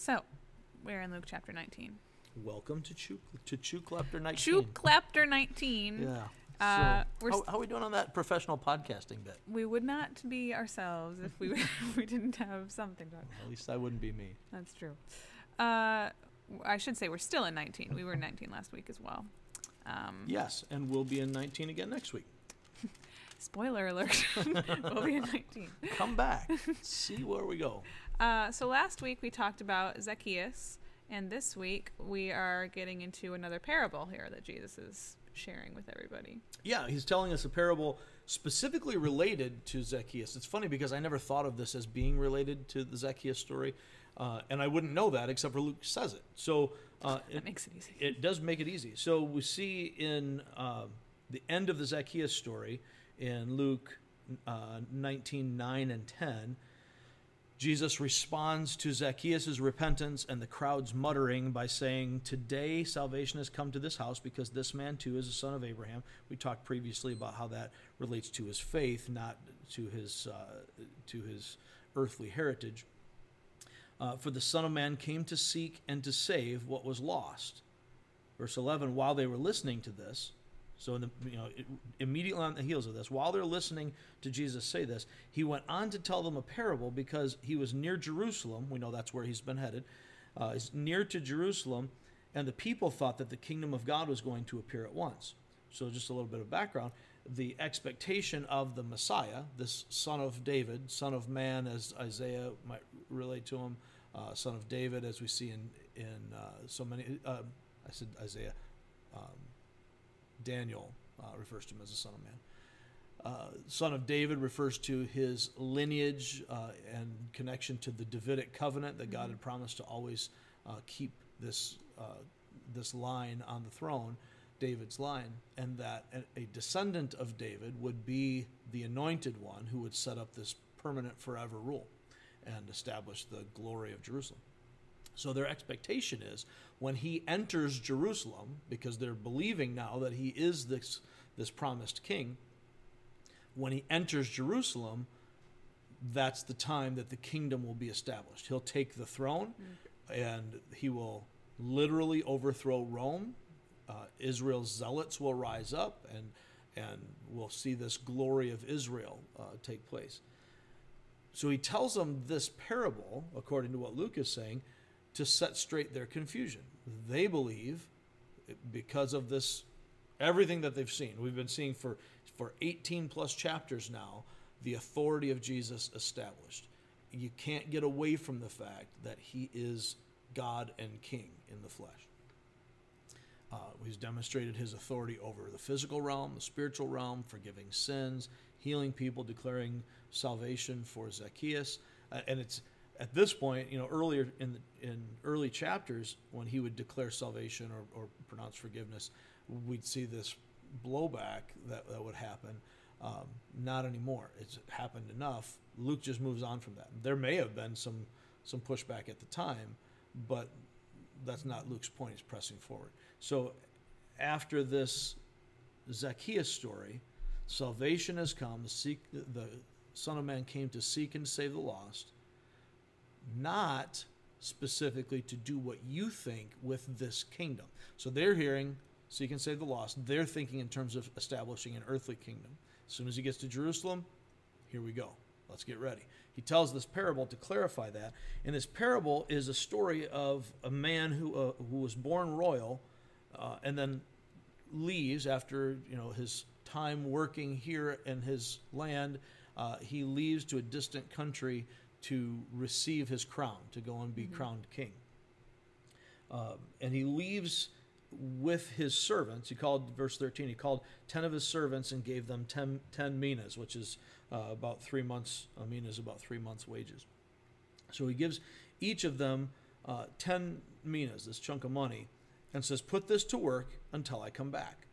So, we're in Luke chapter 19. Welcome to Chew to Chew Klepter 19. Chew Clapter 19. Yeah. Uh, so, we're how, how are we doing on that professional podcasting bit? We would not be ourselves if we if we didn't have something to talk. At least I wouldn't be me. That's true. Uh, I should say we're still in 19. We were in 19 last week as well. Um, Yes, and we'll be in 19 again next week. Spoiler alert. we'll be in 19. Come back, see where we go. Uh, so last week we talked about Zacchaeus, and this week we are getting into another parable here that Jesus is sharing with everybody. Yeah, he's telling us a parable specifically related to Zacchaeus. It's funny because I never thought of this as being related to the Zacchaeus story, uh, and I wouldn't know that except for Luke says it. So uh, That it, makes it easy. it does make it easy. So we see in uh, the end of the Zacchaeus story in Luke uh, 19 9 and 10. Jesus responds to Zacchaeus' repentance and the crowd's muttering by saying, Today salvation has come to this house because this man too is a son of Abraham. We talked previously about how that relates to his faith, not to his, uh, to his earthly heritage. Uh, For the Son of Man came to seek and to save what was lost. Verse 11, while they were listening to this, so in the, you know, immediately on the heels of this, while they're listening to Jesus say this, he went on to tell them a parable because he was near Jerusalem. We know that's where he's been headed. Uh, he's near to Jerusalem, and the people thought that the kingdom of God was going to appear at once. So, just a little bit of background: the expectation of the Messiah, this Son of David, Son of Man, as Isaiah might relate to him, uh, Son of David, as we see in in uh, so many. Uh, I said Isaiah. Um, Daniel uh, refers to him as the Son of Man. Uh, son of David refers to his lineage uh, and connection to the Davidic covenant that God had promised to always uh, keep this uh, this line on the throne, David's line, and that a descendant of David would be the anointed one who would set up this permanent forever rule and establish the glory of Jerusalem. So their expectation is when he enters Jerusalem, because they're believing now that he is this this promised king. When he enters Jerusalem, that's the time that the kingdom will be established. He'll take the throne, and he will literally overthrow Rome. Uh, Israel's zealots will rise up, and and we'll see this glory of Israel uh, take place. So he tells them this parable, according to what Luke is saying, to set straight their confusion. They believe, because of this, everything that they've seen, we've been seeing for, for 18 plus chapters now, the authority of Jesus established. You can't get away from the fact that he is God and King in the flesh. Uh, he's demonstrated his authority over the physical realm, the spiritual realm, forgiving sins, healing people, declaring salvation for Zacchaeus. Uh, and it's at this point, you know, earlier in the, in early chapters, when he would declare salvation or, or pronounce forgiveness, we'd see this blowback that, that would happen. Um, not anymore. It's happened enough. Luke just moves on from that. There may have been some some pushback at the time, but that's not Luke's point. He's pressing forward. So after this Zacchaeus story, salvation has come. The, the Son of Man came to seek and save the lost, not specifically to do what you think with this kingdom. So they're hearing so you can save the lost. They're thinking in terms of establishing an earthly kingdom. As soon as he gets to Jerusalem, here we go. Let's get ready. He tells this parable to clarify that. And this parable is a story of a man who, uh, who was born royal uh, and then leaves after you know his time working here in his land. Uh, he leaves to a distant country to receive his crown, to go and be crowned king. Um, and he leaves with his servants. He called, verse 13, he called 10 of his servants and gave them 10, 10 minas, which is uh, about three months, a mina is about three months' wages. So he gives each of them uh, 10 minas, this chunk of money, and says, Put this to work until I come back.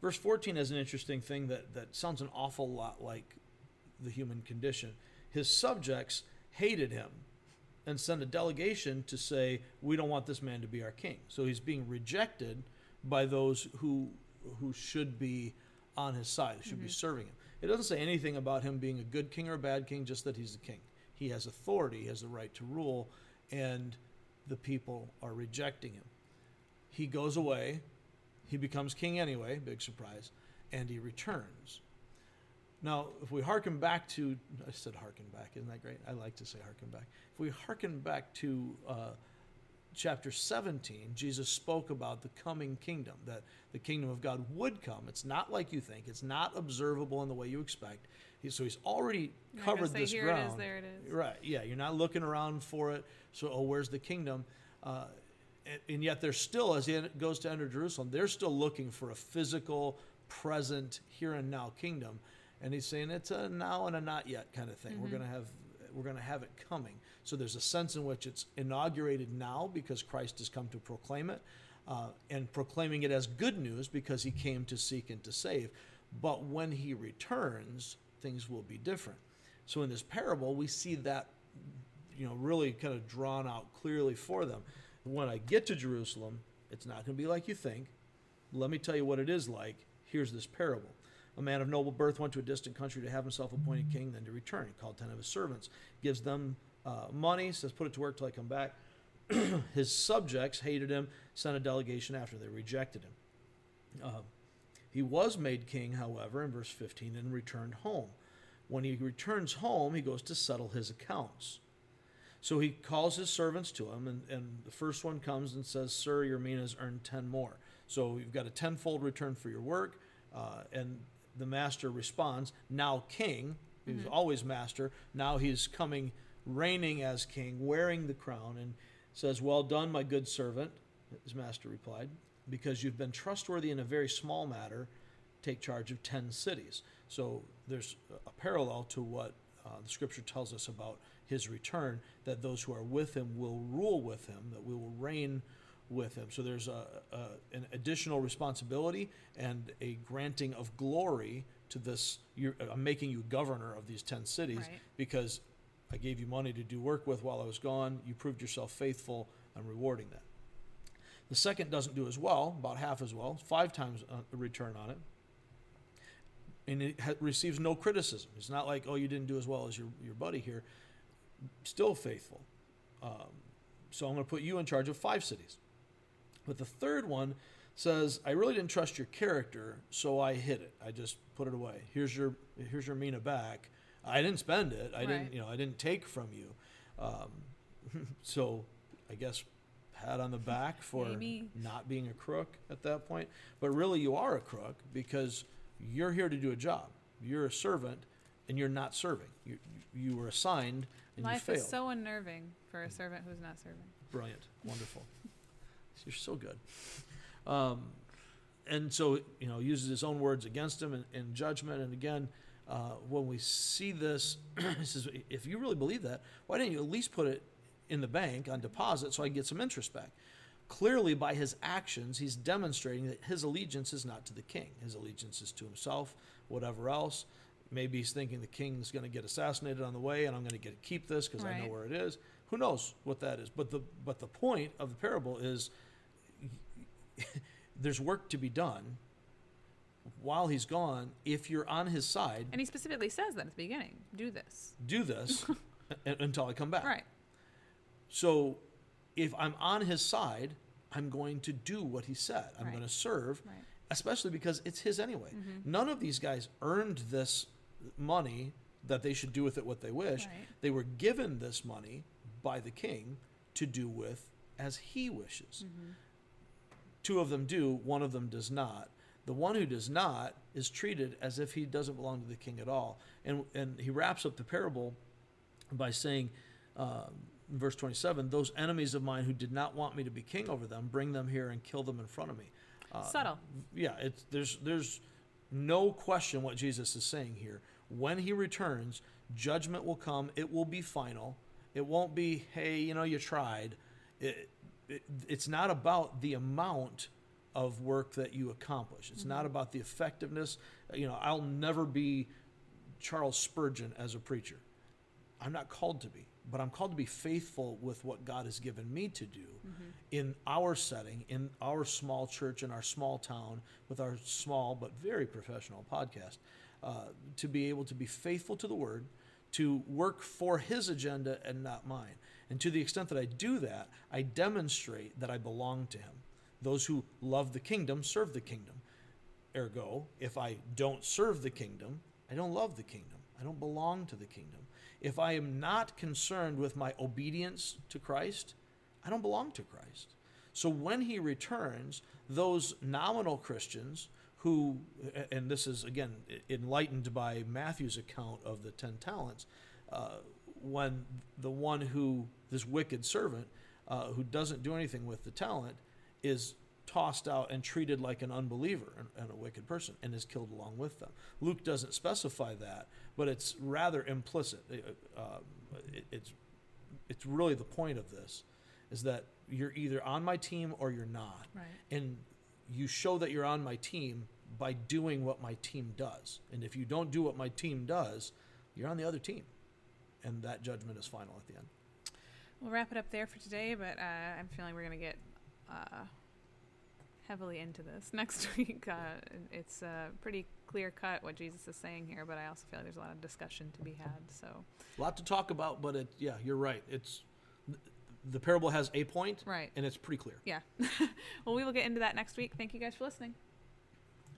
Verse 14 is an interesting thing that, that sounds an awful lot like the human condition. His subjects hated him and sent a delegation to say, We don't want this man to be our king. So he's being rejected by those who, who should be on his side, should be mm-hmm. serving him. It doesn't say anything about him being a good king or a bad king, just that he's the king. He has authority, he has the right to rule, and the people are rejecting him. He goes away, he becomes king anyway, big surprise, and he returns. Now, if we hearken back to, I said hearken back, isn't that great? I like to say hearken back. If we hearken back to uh, chapter 17, Jesus spoke about the coming kingdom, that the kingdom of God would come. It's not like you think, it's not observable in the way you expect. He, so he's already You're covered say, this Here ground. it is, there it is. Right. Yeah. You're not looking around for it. So, oh, where's the kingdom? Uh, and, and yet, there's still, as he goes to enter Jerusalem, they're still looking for a physical, present, here and now kingdom. And he's saying it's a now and a not yet kind of thing. We're Mhm. going to have we're going to have it coming. So there's a sense in which it's inaugurated now because Christ has come to proclaim it, uh, and proclaiming it as good news because he came to seek and to save. But when he returns, things will be different. So in this parable, we see that you know really kind of drawn out clearly for them. When I get to Jerusalem, it's not going to be like you think. Let me tell you what it is like. Here's this parable. A man of noble birth went to a distant country to have himself appointed king, then to return. He called ten of his servants, gives them uh, money, says, Put it to work till I come back. his subjects hated him, sent a delegation after. They rejected him. Uh, he was made king, however, in verse 15, and returned home. When he returns home, he goes to settle his accounts. So he calls his servants to him, and, and the first one comes and says, Sir, your mina has earned 10 more. So you've got a tenfold return for your work. Uh, and the master responds, Now king, he was always master, now he's coming reigning as king, wearing the crown, and says, Well done, my good servant, his master replied, because you've been trustworthy in a very small matter, take charge of 10 cities. So there's a parallel to what uh, the scripture tells us about his return, that those who are with him will rule with him, that we will reign with him. So there's a, a, an additional responsibility and a granting of glory to this. You're, I'm making you governor of these 10 cities Right. because I gave you money to do work with while I was gone. You proved yourself faithful. I'm rewarding that. The second doesn't do as well, about half as well, five times uh, a return on it. And it ha- receives no criticism. It's not like, oh, you didn't do as well as your, your buddy here. Still faithful. Um, so I'm going to put you in charge of five cities. But the third one says, I really didn't trust your character, so I hid it. I just put it away. Here's your here's your mina back. I didn't spend it. I didn't you know I didn't take from you. Um, so I guess pat on the back for Maybe. not being a crook at that point. But really, you are a crook because you're here to do a job. You're a servant, and you're not serving. You you were assigned and Life you is so unnerving for a servant who's not serving. Brilliant, wonderful. You're so good. Um, and so you know uses his own words against him in, in judgment. And again, uh, when we see this, he says, if you really believe that, why didn't you at least put it in the bank on deposit so I can get some interest back? Clearly, by his actions, he's demonstrating that his allegiance is not to the king. His allegiance is to himself, whatever else. Maybe he's thinking the king's going to get assassinated on the way, and I'm going to get to keep this because I know where it is. Who knows what that is? But the but the point of the parable is there's work to be done while he's gone. If you're on his side, And he specifically says that at the beginning. Do this. do this until I come back. Right. So if I'm on his side, I'm going to do what he said. I'm Right. going to serve, Right. especially because it's his anyway. Mm-hmm. None of these guys earned this money that they should do with it what they wish. Right. They were given this money by the king to do with as he wishes. Mm-hmm. Two of them do, one of them does not. The one who does not is treated as if he doesn't belong to the king at all. And, and he wraps up the parable by saying, in verse 27, those enemies of mine who did not want me to be king over them, bring them here and kill them in front of me. Uh, Subtle. Yeah, it's, there's, there's no question what Jesus is saying here. When he returns, judgment will come. It will be final. It won't be, hey, you know, you tried. It, it, it's not about the amount of work that you accomplish. It's not about the effectiveness. You know, I'll never be Charles Spurgeon as a preacher. I'm not called to be, but I'm called to be faithful with what God has given me to do in our setting, in our small church, in our small town, with our small but very professional podcast, uh, to be able to be faithful to the word, to work for his agenda and not mine. And to the extent that I do that, I demonstrate that I belong to him. Those who love the kingdom serve the kingdom. Ergo, if I don't serve the kingdom, I don't love the kingdom. I don't belong to the kingdom. If I am not concerned with my obedience to Christ, I don't belong to Christ. So when he returns, those nominal Christians who, and this is again enlightened by Matthew's account of the ten talents, uh, when the one who, this wicked servant, uh, who doesn't do anything with the talent, is tossed out and treated like an unbeliever and, and, a wicked person and is killed along with them. Luke doesn't specify that, but it's rather implicit. Uh, it, it's, it's really the point of this is that you're either on my team or you're not. Right. And you show that you're on my team by doing what my team does. And if you don't do what my team does, you're on the other team. And that judgment is final at the end. We'll wrap it up there for today, but uh, I'm feeling we're going to get uh, heavily into this next week. Uh, it's uh, pretty clear cut what Jesus is saying here, but I also feel like there's a lot of discussion to be had. So a lot to talk about, but it, yeah, you're right. It's the parable has a point, right, and it's pretty clear. Yeah. well, we will get into that next week. Thank you guys for listening.